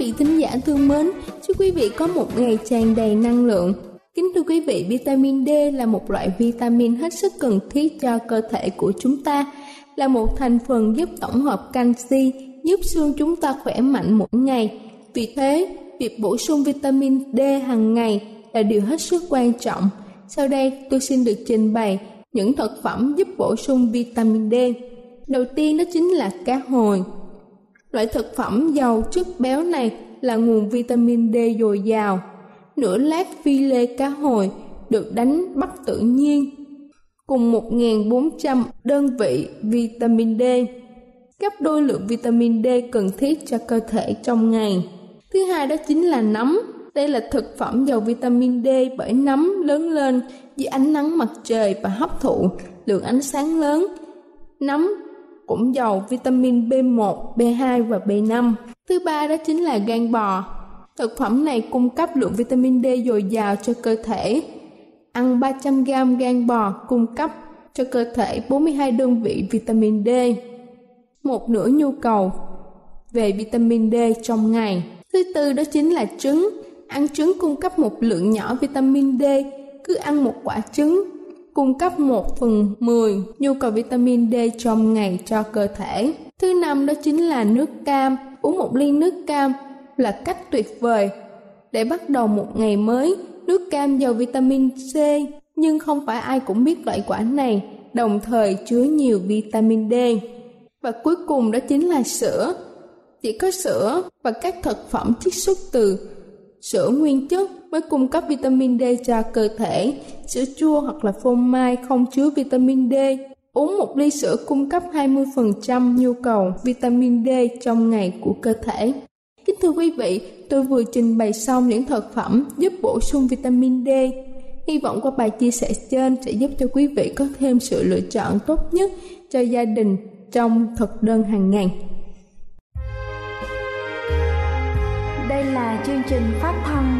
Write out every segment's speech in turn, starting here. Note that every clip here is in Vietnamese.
Vị thính giả thương mến. Chúc quý vị có một ngày tràn đầy năng lượng. Kính thưa quý vị, vitamin D là một loại vitamin hết sức cần thiết cho cơ thể của chúng ta, là một thành phần giúp tổng hợp canxi, giúp xương chúng ta khỏe mạnh mỗi ngày. Vì thế, việc bổ sung vitamin D hàng ngày là điều hết sức quan trọng. Sau đây, tôi xin được trình bày những thực phẩm giúp bổ sung vitamin D. Đầu tiên đó chính là cá hồi. Loại thực phẩm giàu chất béo này là nguồn vitamin D dồi dào. Nửa lát phi lê cá hồi được đánh bắt tự nhiên cùng 1.400 đơn vị vitamin D, gấp đôi lượng vitamin D cần thiết cho cơ thể trong ngày. Thứ hai đó chính là nấm. Đây là thực phẩm giàu vitamin D bởi nấm lớn lên dưới ánh nắng mặt trời và hấp thụ lượng ánh sáng lớn. Nấm cũng giàu vitamin B1, B2 và B5. Thứ ba đó chính là gan bò. Thực phẩm này cung cấp lượng vitamin D dồi dào cho cơ thể. Ăn 300 g gan bò cung cấp cho cơ thể 42 đơn vị vitamin D. Một nửa nhu cầu về vitamin D trong ngày. Thứ tư đó chính là trứng. Ăn trứng cung cấp một lượng nhỏ vitamin D. Cứ ăn một quả trứng cung cấp 1 phần 10 nhu cầu vitamin D trong ngày cho cơ thể. Thứ năm đó chính là nước cam. Uống một ly nước cam là cách tuyệt vời để bắt đầu một ngày mới. Nước cam giàu vitamin C nhưng không phải ai cũng biết loại quả này, đồng thời chứa nhiều vitamin D. Và cuối cùng đó chính là sữa. Chỉ có sữa và các thực phẩm chiết xuất từ sữa nguyên chất mới cung cấp vitamin D cho cơ thể. Sữa chua hoặc là phô mai không chứa vitamin D. Uống một ly sữa cung cấp 20% nhu cầu vitamin D trong ngày của cơ thể. Kính thưa quý vị, tôi vừa trình bày xong những thực phẩm giúp bổ sung vitamin D. Hy vọng qua bài chia sẻ trên sẽ giúp cho quý vị có thêm sự lựa chọn tốt nhất cho gia đình trong thực đơn hàng ngày. Đây là chương trình phát thanh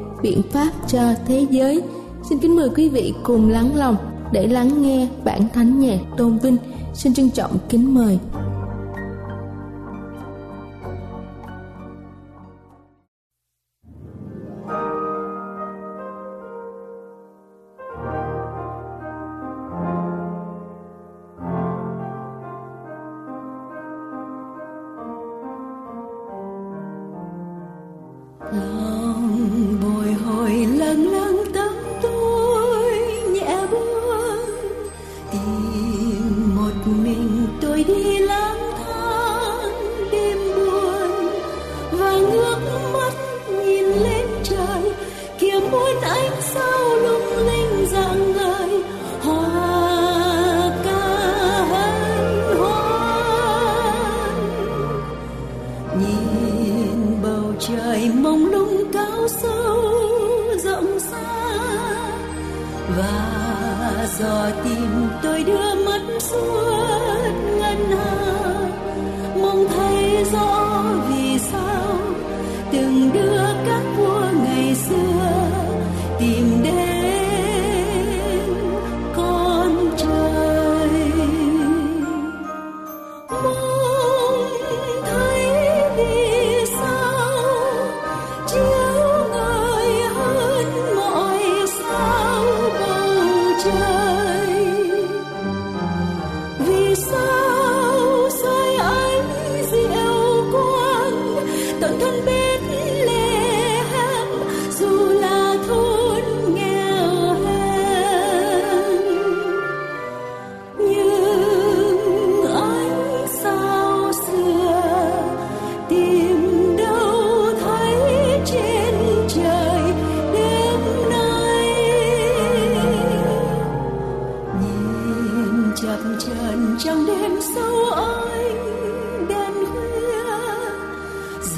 biện pháp cho thế giới, xin kính mời quý vị cùng lắng lòng để lắng nghe bản thánh nhạc tôn vinh. Xin trân trọng kính mời.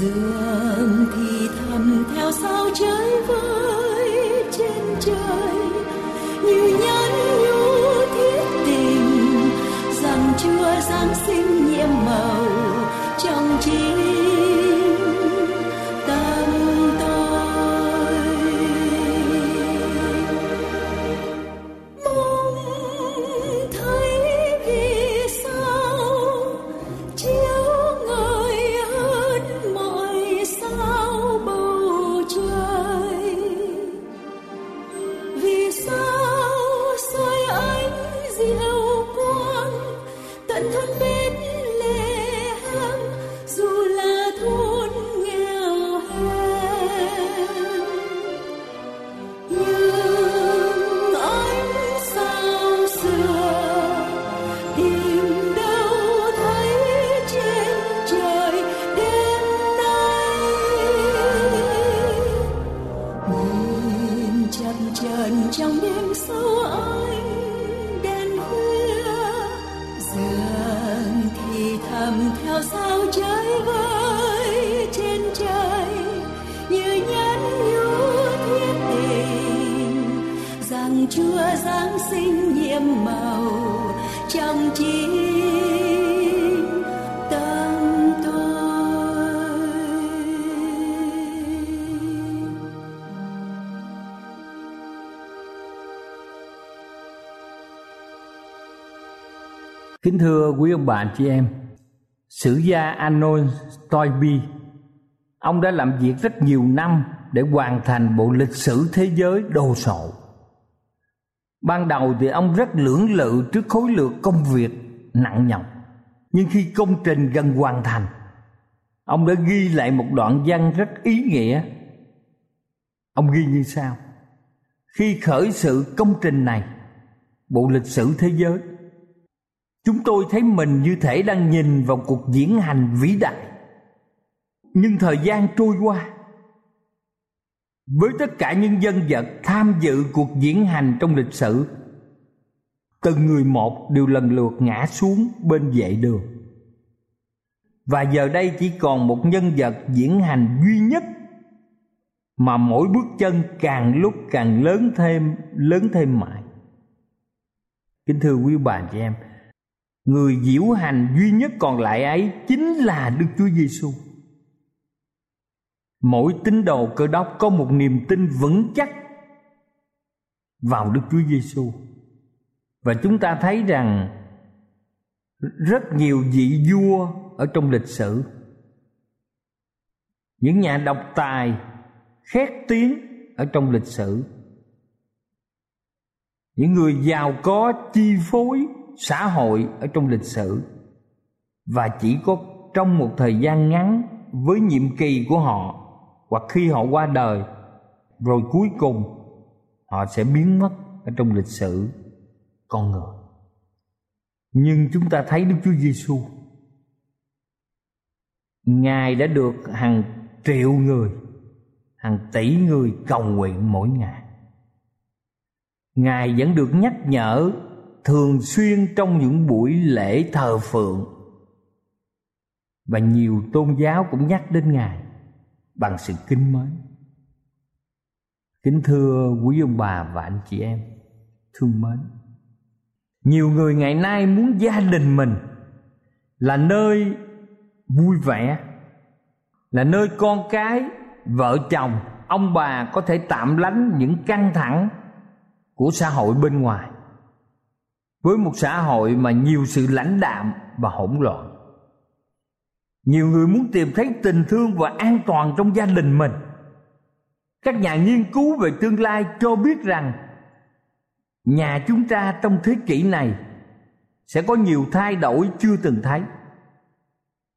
dường thì thầm theo sao trời vơi trên trời. Như nhắn nhủ thiết tình rằng chưa giáng sinh Kính thưa quý ông bà chị em, sử gia Anon Stoibi, ông đã làm việc rất nhiều năm để hoàn thành bộ lịch sử thế giới đồ sộ. Ban đầu thì ông rất lưỡng lự trước khối lượng công việc nặng nhọc. Nhưng khi công trình gần hoàn thành, ông đã ghi lại một đoạn văn rất ý nghĩa. Ông ghi như sau: Khi khởi sự công trình này, bộ lịch sử thế giới chúng tôi thấy mình như thể đang nhìn vào cuộc diễn hành vĩ đại. Nhưng thời gian trôi qua. Với tất cả những dân vật tham dự cuộc diễn hành trong lịch sử, từng người một đều lần lượt ngã xuống bên vệ đường. Và giờ đây chỉ còn một nhân vật diễn hành duy nhất mà mỗi bước chân càng lúc càng lớn thêm lớn thêm mãi. Kính thưa quý bà chị em người diễu hành duy nhất còn lại ấy chính là Đức Chúa Giêsu. Mỗi tín đồ cơ đốc có một niềm tin vững chắc vào Đức Chúa Giêsu. và chúng ta thấy rằng rất nhiều vị vua ở trong lịch sử, những nhà độc tài khét tiếng ở trong lịch sử, những người giàu có chi phối xã hội ở trong lịch sử. Và chỉ có trong một thời gian ngắn với nhiệm kỳ của họ, hoặc khi họ qua đời, rồi cuối cùng họ sẽ biến mất ở trong lịch sử con người. Nhưng chúng ta thấy Đức Chúa Giêsu Ngài đã được hàng triệu người, hàng tỷ người cầu nguyện mỗi ngày. Ngài vẫn được nhắc nhở thường xuyên trong những buổi lễ thờ phượng và nhiều tôn giáo cũng nhắc đến Ngài bằng sự kính mến. Kính thưa quý ông bà và anh chị em thương mến. Nhiều người ngày nay muốn gia đình mình là nơi vui vẻ, là nơi con cái, vợ chồng, ông bà có thể tạm lánh những căng thẳng của xã hội bên ngoài với một xã hội mà nhiều sự lãnh đạm và hỗn loạn. Nhiều người muốn tìm thấy tình thương và an toàn trong gia đình mình. Các nhà nghiên cứu về tương lai cho biết rằng, nhà chúng ta trong thế kỷ này sẽ có nhiều thay đổi chưa từng thấy.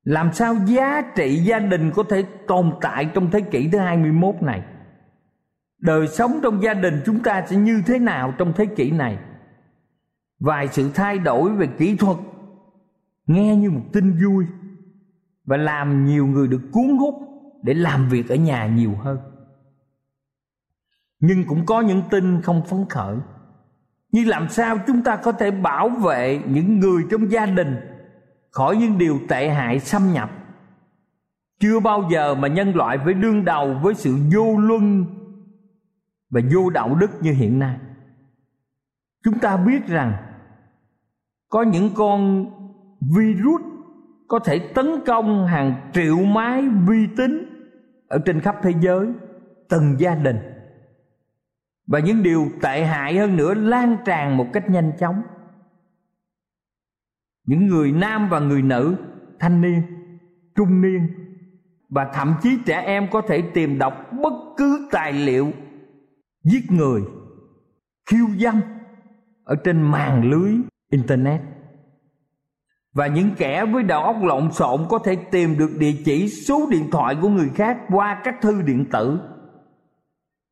Làm sao giá trị gia đình có thể tồn tại trong thế kỷ thứ 21 này? Đời sống trong gia đình chúng ta sẽ như thế nào trong thế kỷ này? Vài sự thay đổi về kỹ thuật, nghe như một tin vui và làm nhiều người được cuốn hút để làm việc ở nhà nhiều hơn. Nhưng cũng có những tin không phấn khởi. Như làm sao chúng ta có thể bảo vệ những người trong gia đình khỏi những điều tệ hại xâm nhập? Chưa bao giờ mà nhân loại phải đương đầu với sự vô luân và vô đạo đức như hiện nay. Chúng ta biết rằng có những con virus có thể tấn công hàng triệu máy vi tính ở trên khắp thế giới, từng gia đình. Và những điều tệ hại hơn nữa lan tràn một cách nhanh chóng. Những người nam và người nữ, thanh niên, trung niên, và thậm chí trẻ em có thể tìm đọc bất cứ tài liệu giết người, khiêu dâm ở trên màn lưới internet. Và những kẻ với đầu óc lộn xộn có thể tìm được địa chỉ số điện thoại của người khác qua các thư điện tử.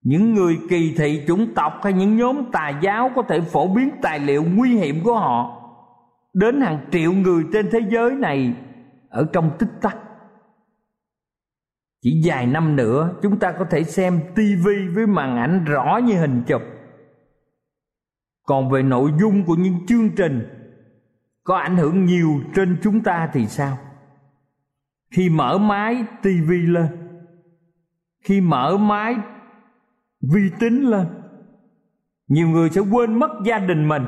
Những người kỳ thị chủng tộc hay những nhóm tà giáo có thể phổ biến tài liệu nguy hiểm của họ đến hàng triệu người trên thế giới này ở trong tích tắc. Chỉ vài năm nữa, chúng ta có thể xem tivi với màn ảnh rõ như hình chụp còn về nội dung của những chương trình có ảnh hưởng nhiều trên chúng ta thì sao? Khi mở máy tivi lên, khi mở máy vi tính lên, nhiều người sẽ quên mất gia đình mình.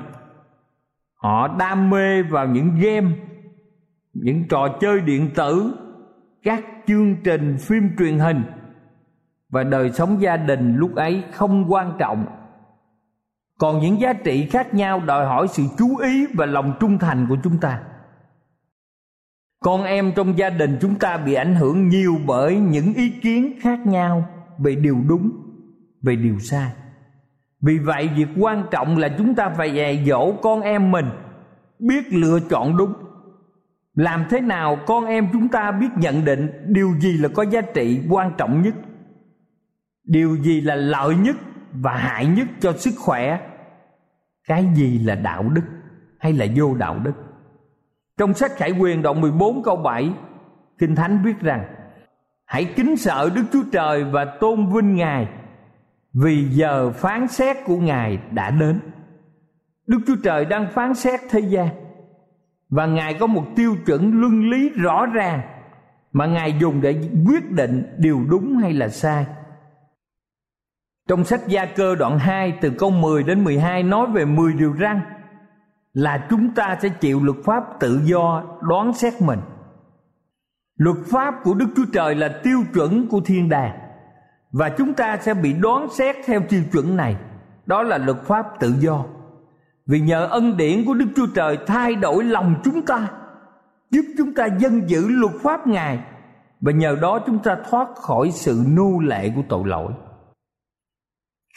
Họ đam mê vào những game, những trò chơi điện tử, các chương trình phim truyền hình. Và đời sống gia đình lúc ấy không quan trọng còn những giá trị khác nhau đòi hỏi sự chú ý và lòng trung thành của chúng ta. Con em trong gia đình chúng ta bị ảnh hưởng nhiều bởi những ý kiến khác nhau về điều đúng, về điều sai. Vì vậy, việc quan trọng là chúng ta phải dạy dỗ con em mình biết lựa chọn đúng. Làm thế nào con em chúng ta biết nhận định điều gì là có giá trị quan trọng nhất, điều gì là lợi nhất và hại nhất cho sức khỏe. Cái gì là đạo đức hay là vô đạo đức? Trong sách Khải Quyền đoạn 14 câu 7 Kinh Thánh viết rằng, Hãy kính sợ Đức Chúa Trời và tôn vinh Ngài, Vì giờ phán xét của Ngài đã đến. Đức Chúa Trời đang phán xét thế gian, Và Ngài có một tiêu chuẩn luân lý rõ ràng Mà Ngài dùng để quyết định điều đúng hay là sai trong sách Gia Cơ đoạn 2 từ câu 10 đến 12 nói về 10 điều răn là chúng ta sẽ chịu luật pháp tự do đoán xét mình. Luật pháp của Đức Chúa Trời là tiêu chuẩn của thiên đàng và chúng ta sẽ bị đoán xét theo tiêu chuẩn này. Đó là luật pháp tự do. vì nhờ ân điển của Đức Chúa Trời thay đổi lòng chúng ta, giúp chúng ta dân giữ luật pháp Ngài và nhờ đó chúng ta thoát khỏi sự nô lệ của tội lỗi.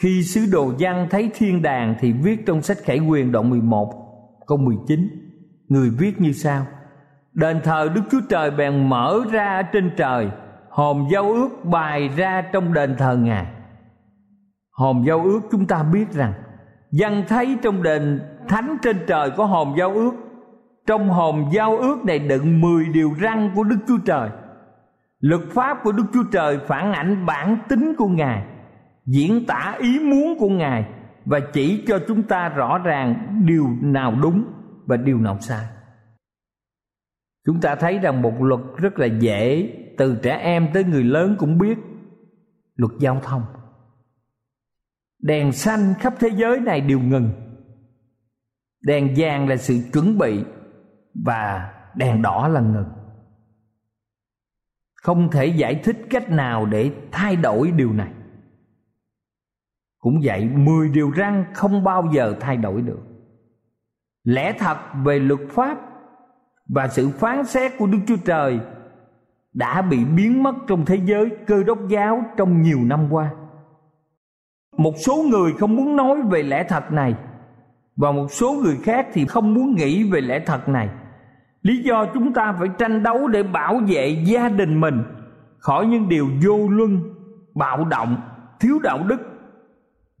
Khi sứ đồ Giăng thấy thiên đàng thì viết trong sách Khải Quyền đoạn 11 câu 19 Người viết như sau. Đền thờ Đức Chúa Trời bèn mở ra ở trên trời, Hòm giao ước bày ra trong đền thờ Ngài. Hòm giao ước chúng ta biết rằng Dân thấy trong đền thánh trên trời có hòm giao ước. Trong hòm giao ước này đựng 10 điều răn của Đức Chúa Trời. Luật pháp của Đức Chúa Trời phản ảnh bản tính của Ngài. Diễn tả ý muốn của Ngài Và chỉ cho chúng ta rõ ràng điều nào đúng và điều nào sai. Chúng ta thấy rằng một luật rất là dễ, Từ trẻ em tới người lớn cũng biết, Luật giao thông. Đèn xanh khắp thế giới này đều ngừng. Đèn vàng là sự chuẩn bị Và đèn đỏ là ngừng. Không thể giải thích cách nào để thay đổi điều này. Cũng vậy, mười điều răn không bao giờ thay đổi được. Lẽ thật về luật pháp Và sự phán xét của Đức Chúa Trời Đã bị biến mất trong thế giới cơ đốc giáo trong nhiều năm qua. Một số người không muốn nói về lẽ thật này và một số người khác thì không muốn nghĩ về lẽ thật này. Lý do chúng ta phải tranh đấu để bảo vệ gia đình mình khỏi những điều vô luân, bạo động, thiếu đạo đức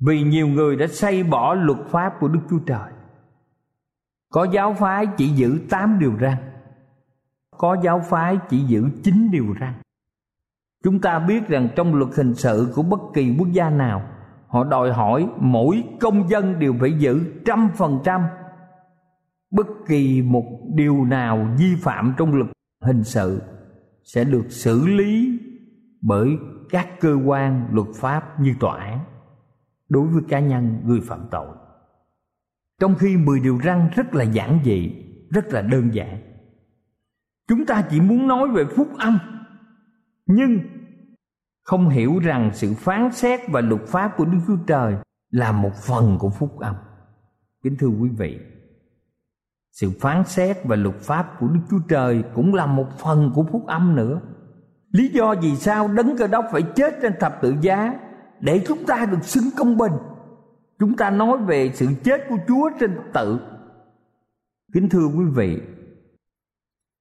vì nhiều người đã xây bỏ luật pháp của đức chúa trời. Có giáo phái chỉ giữ tám điều răn. Có giáo phái chỉ giữ chín điều răn. Chúng ta biết rằng trong luật hình sự của bất kỳ quốc gia nào, họ đòi hỏi mỗi công dân đều phải giữ trăm phần trăm bất kỳ một điều nào vi phạm trong luật hình sự sẽ được xử lý bởi các cơ quan luật pháp như tòa án đối với cá nhân người phạm tội trong khi 10 điều răn rất là giản dị rất là đơn giản chúng ta chỉ muốn nói về phúc âm nhưng không hiểu rằng sự phán xét và luật pháp của Đức Chúa Trời là một phần của phúc âm. Kính thưa quý vị, sự phán xét và luật pháp của Đức Chúa Trời cũng là một phần của phúc âm nữa. Lý do vì sao đấng cơ đốc phải chết trên thập tự giá để chúng ta được xứng công bình. Chúng ta nói về sự chết của Chúa trên tự. Kính thưa quý vị,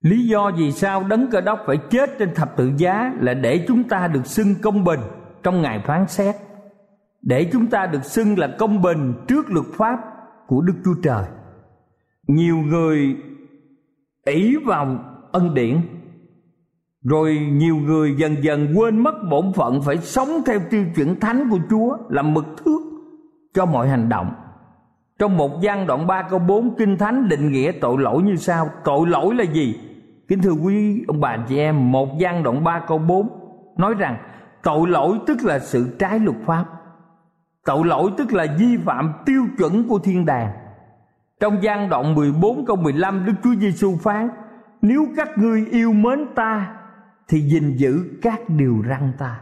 Lý do vì sao đấng cơ đốc phải chết trên thập tự giá là để chúng ta được xưng công bình trong ngày phán xét. Để chúng ta được xưng là công bình trước luật pháp của Đức Chúa Trời. Nhiều người ỷ vào ân điển rồi nhiều người dần dần quên mất bổn phận phải sống theo tiêu chuẩn thánh của Chúa là mực thước cho mọi hành động. Trong một văn đoạn 3 câu 4 Kinh Thánh định nghĩa tội lỗi như sau Tội lỗi là gì? Kính thưa quý ông bà chị em, một văn đoạn 3 câu 4 nói rằng tội lỗi tức là sự trái luật pháp. Tội lỗi tức là vi phạm tiêu chuẩn của thiên đàng. Trong gian đoạn 14 câu 15 Đức Chúa Giêsu phán: Nếu các ngươi yêu mến ta thì gìn giữ các điều răn ta.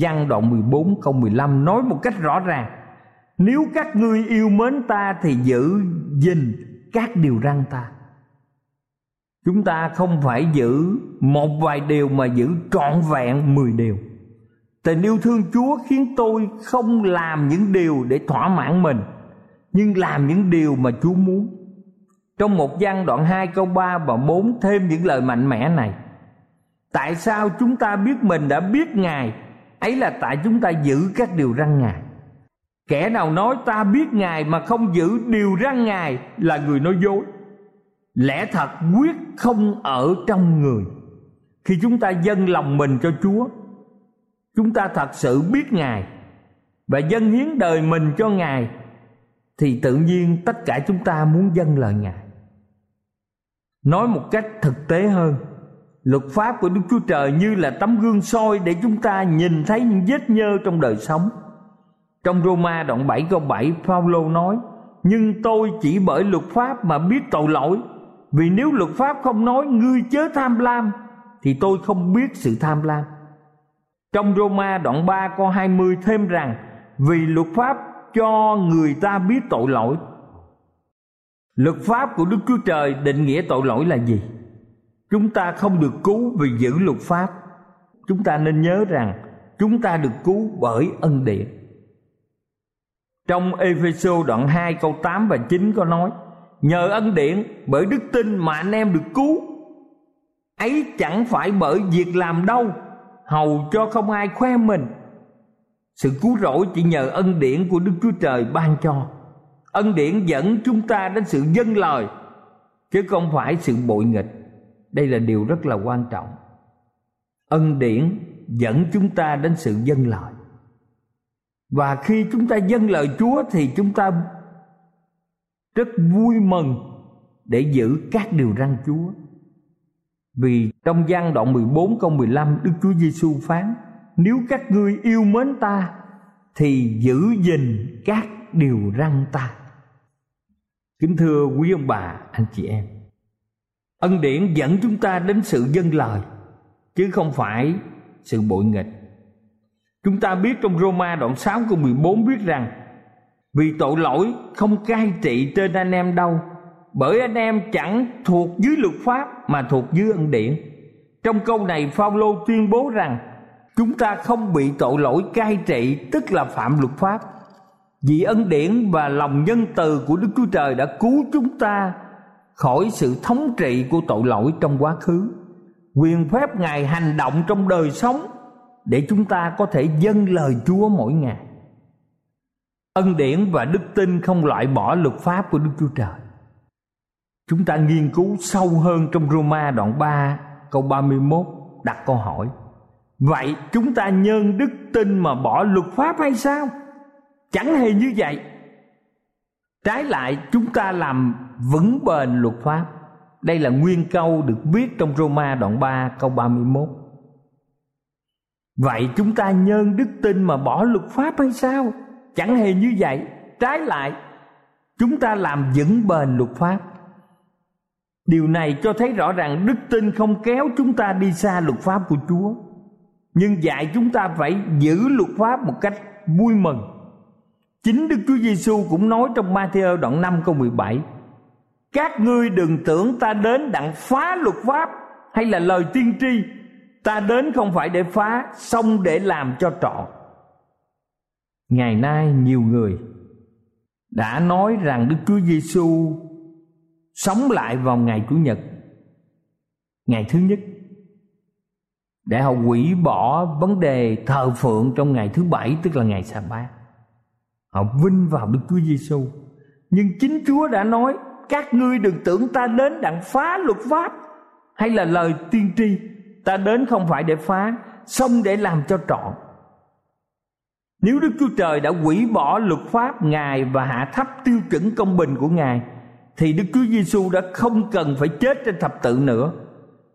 Văn đoạn 14 câu 15 nói một cách rõ ràng: Nếu các ngươi yêu mến ta thì giữ gìn các điều răn ta. Chúng ta không phải giữ một vài điều mà giữ trọn vẹn mười điều. Tình yêu thương chúa khiến tôi không làm những điều để thỏa mãn mình, nhưng làm những điều mà chúa muốn. Trong một văn đoạn 2 câu 3 và 4 thêm những lời mạnh mẽ này Tại sao chúng ta biết mình đã biết Ngài? Ấy là tại chúng ta giữ các điều răn Ngài. Kẻ nào nói ta biết Ngài mà không giữ điều răn Ngài Là người nói dối. Lẽ thật quyết không ở trong người. Khi chúng ta dâng lòng mình cho chúa, chúng ta thật sự biết ngài và dâng hiến đời mình cho ngài, thì tự nhiên tất cả chúng ta muốn dâng lời ngài. Nói một cách thực tế hơn luật pháp của đức chúa trời như là tấm gương soi để chúng ta nhìn thấy những vết nhơ trong đời sống. Trong Roma đoạn 7 câu 7 Phaolô nói, Nhưng tôi chỉ bởi luật pháp mà biết tội lỗi. Vì nếu luật pháp không nói ngươi chớ tham lam, Thì tôi không biết sự tham lam. Trong Roma đoạn 3 câu 20 thêm rằng, Vì luật pháp cho người ta biết tội lỗi. Luật pháp của đức chúa trời định nghĩa tội lỗi là gì? Chúng ta không được cứu vì giữ luật pháp. Chúng ta nên nhớ rằng chúng ta được cứu bởi ân điển. Trong Epheso đoạn 2 câu 8 và 9 có nói, Nhờ ân điển, bởi đức tin mà anh em được cứu. Ấy chẳng phải bởi việc làm đâu, Hầu cho không ai khoe mình. Sự cứu rỗi chỉ nhờ ân điển của Đức Chúa Trời ban cho. Ân điển dẫn chúng ta đến sự dân lời, Chứ không phải sự bội nghịch. Đây là điều rất là quan trọng. Ân điển dẫn chúng ta đến sự dân lời. Và khi chúng ta dâng lời Chúa thì chúng ta rất vui mừng để giữ các điều răn Chúa. Vì trong gian đoạn 14 câu 15 Đức Chúa Giêsu phán Nếu các ngươi yêu mến ta Thì giữ gìn các điều răn ta. Kính thưa quý ông bà, anh chị em Ân điển dẫn chúng ta đến sự dân lời, Chứ không phải sự bội nghịch. Chúng ta biết trong Roma đoạn 6 câu 14 biết rằng, Vì tội lỗi không cai trị trên anh em đâu, Bởi anh em chẳng thuộc dưới luật pháp mà thuộc dưới ân điển. Trong câu này, Phaolô tuyên bố rằng, Chúng ta không bị tội lỗi cai trị, tức là phạm luật pháp. Vì ân điển và lòng nhân từ của Đức Chúa Trời đã cứu chúng ta khỏi sự thống trị của tội lỗi trong quá khứ quyền phép ngài hành động trong đời sống để chúng ta có thể dâng lời Chúa mỗi ngày. Ân điển và đức tin không loại bỏ luật pháp của Đức Chúa Trời. Chúng ta nghiên cứu sâu hơn trong Roma đoạn 3 câu 31 đặt câu hỏi. Vậy chúng ta nhân đức tin mà bỏ luật pháp hay sao? Chẳng hề như vậy. Trái lại, chúng ta làm vững bền luật pháp. Đây là nguyên câu được viết trong Roma đoạn 3 câu 31 vậy chúng ta nhân đức tin mà bỏ luật pháp hay sao? Chẳng hề như vậy. Trái lại, chúng ta làm vững bền luật pháp. Điều này cho thấy rõ ràng đức tin không kéo chúng ta đi xa luật pháp của chúa, nhưng dạy chúng ta phải giữ luật pháp một cách vui mừng. Chính đức chúa giêsu cũng nói trong Matthew đoạn 5 câu 17 các ngươi đừng tưởng ta đến đặng phá luật pháp hay là lời tiên tri. Ta đến không phải để phá, xong để làm cho trọn. Ngày nay nhiều người đã nói rằng đức chúa giêsu sống lại vào ngày chủ nhật, ngày thứ nhất, để họ hủy bỏ vấn đề thờ phượng trong ngày thứ bảy, tức là ngày sa bát họ vinh vào đức chúa giêsu nhưng chính chúa đã nói các ngươi đừng tưởng ta đến đặng phá luật pháp hay là lời tiên tri. Ta đến không phải để phá, xong để làm cho trọn. Nếu đức chúa trời đã hủy bỏ luật pháp ngài và hạ thấp tiêu chuẩn công bình của ngài, thì đức chúa giêsu đã không cần phải chết trên thập tự nữa,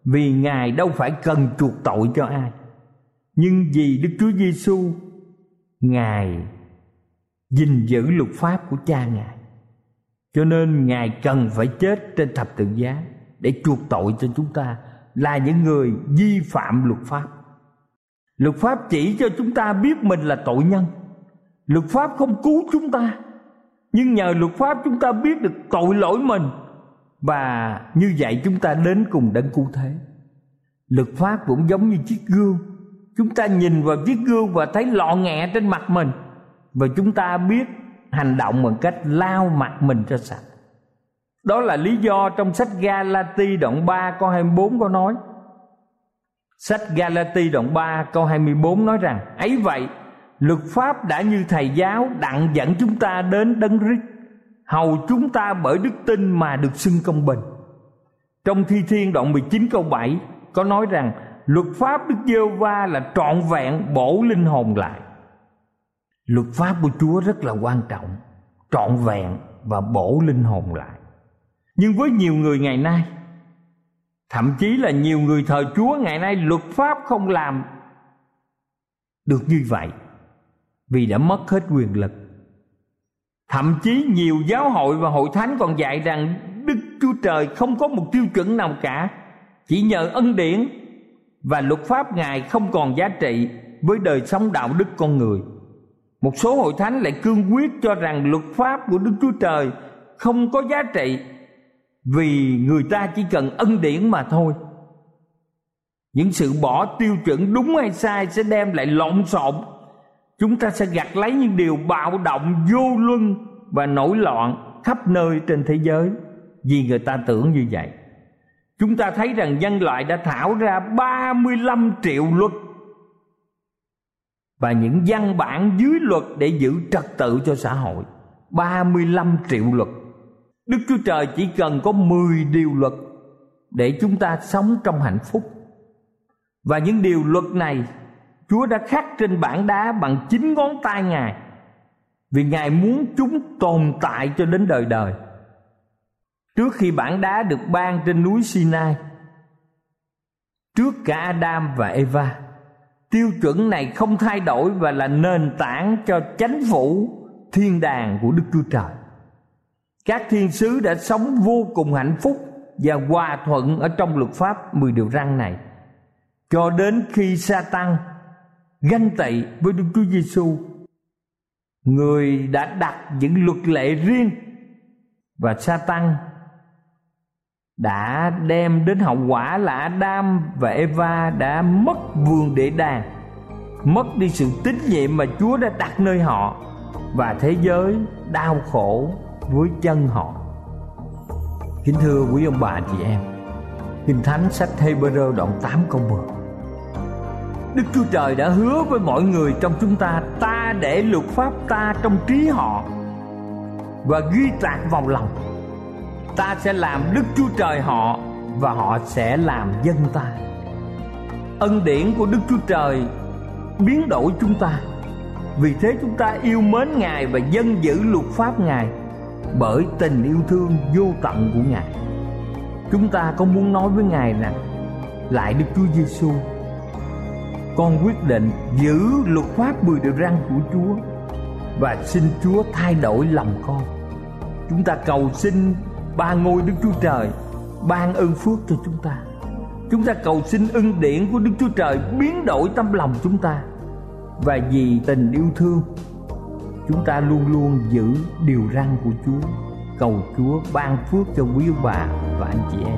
vì ngài đâu phải cần chuộc tội cho ai. Nhưng vì đức chúa giêsu, ngài gìn giữ luật pháp của cha ngài cho nên ngài cần phải chết trên thập tự giá để chuộc tội cho chúng ta là những người vi phạm luật pháp. Luật pháp chỉ cho chúng ta biết mình là tội nhân. Luật pháp không cứu chúng ta. Nhưng nhờ luật pháp chúng ta biết được tội lỗi mình và như vậy chúng ta đến cùng đấng cứu thế. Luật pháp cũng giống như chiếc gương. Chúng ta nhìn vào chiếc gương và thấy lọ nghẹ trên mặt mình và chúng ta biết hành động bằng cách lao mặt mình cho sạch đó là lý do trong sách Galati đoạn 3 câu 24 có nói Sách Galati đoạn 3 câu 24 nói rằng, ấy vậy, luật pháp đã như thầy giáo đặng dẫn chúng ta đến đấng rít hầu chúng ta bởi đức tin mà được xưng công bình. Trong Thi Thiên đoạn 19 câu 7 có nói rằng, luật pháp Đức giê va là trọn vẹn bổ linh hồn lại. Luật pháp của Chúa rất là quan trọng, trọn vẹn và bổ linh hồn lại. Nhưng với nhiều người ngày nay thậm chí là nhiều người thờ chúa ngày nay luật pháp không làm được như vậy vì đã mất hết quyền lực. Thậm chí nhiều giáo hội và hội thánh còn dạy rằng đức chúa trời không có một tiêu chuẩn nào cả chỉ nhờ ân điển và luật pháp ngài không còn giá trị với đời sống đạo đức con người một số hội thánh lại cương quyết cho rằng luật pháp của đức chúa trời không có giá trị vì người ta chỉ cần ân điển mà thôi. Những sự bỏ tiêu chuẩn đúng hay sai sẽ đem lại lộn xộn. Chúng ta sẽ gặt lấy những điều bạo động, vô luân và nổi loạn khắp nơi trên thế giới vì người ta tưởng như vậy. Chúng ta thấy rằng nhân loại đã thảo ra 35 triệu luật và những văn bản dưới luật để giữ trật tự cho xã hội. 35 triệu luật. Đức Chúa Trời chỉ cần có 10 điều luật để chúng ta sống trong hạnh phúc. Và những điều luật này, Chúa đã khắc trên bảng đá bằng chính ngón tay Ngài. Vì Ngài muốn chúng tồn tại cho đến đời đời. Trước khi bảng đá được ban trên núi Sinai, Trước cả Adam và Eva Tiêu chuẩn này không thay đổi và là nền tảng cho chánh phủ, thiên đàng của Đức Chúa Trời. Các thiên sứ đã sống vô cùng hạnh phúc và hòa thuận ở trong luật pháp 10 điều răn này. Cho đến khi sa tăng ganh tị với Đức Chúa Giêsu người đã đặt những luật lệ riêng và sa tăng đã đem đến hậu quả là Adam và Eva đã mất vườn để đàng mất đi sự tín nhiệm mà Chúa đã đặt nơi họ, và thế giới đau khổ với chân họ. Kính thưa quý ông bà chị em, kinh thánh sách Hebrew đoạn 8 câu 10 Đức Chúa Trời đã hứa với mọi người trong chúng ta Ta để luật pháp ta trong trí họ Và ghi tạc vào lòng. Ta sẽ làm Đức Chúa Trời họ Và họ sẽ làm dân ta. Ân điển của Đức Chúa Trời biến đổi chúng ta. Vì thế chúng ta yêu mến Ngài và dân giữ luật pháp Ngài Bởi tình yêu thương vô tận của Ngài. Chúng ta có muốn nói với Ngài rằng Lại Đức Chúa Giêsu con quyết định giữ luật pháp mười điều răn của Chúa và xin Chúa thay đổi lòng con. Chúng ta cầu xin ba ngôi Đức Chúa Trời ban ơn phước cho chúng ta. Chúng ta cầu xin ân điển của Đức Chúa Trời biến đổi tâm lòng chúng ta. Và vì tình yêu thương, chúng ta luôn luôn giữ điều răn của Chúa. Cầu Chúa ban phước cho quý bà và anh chị em.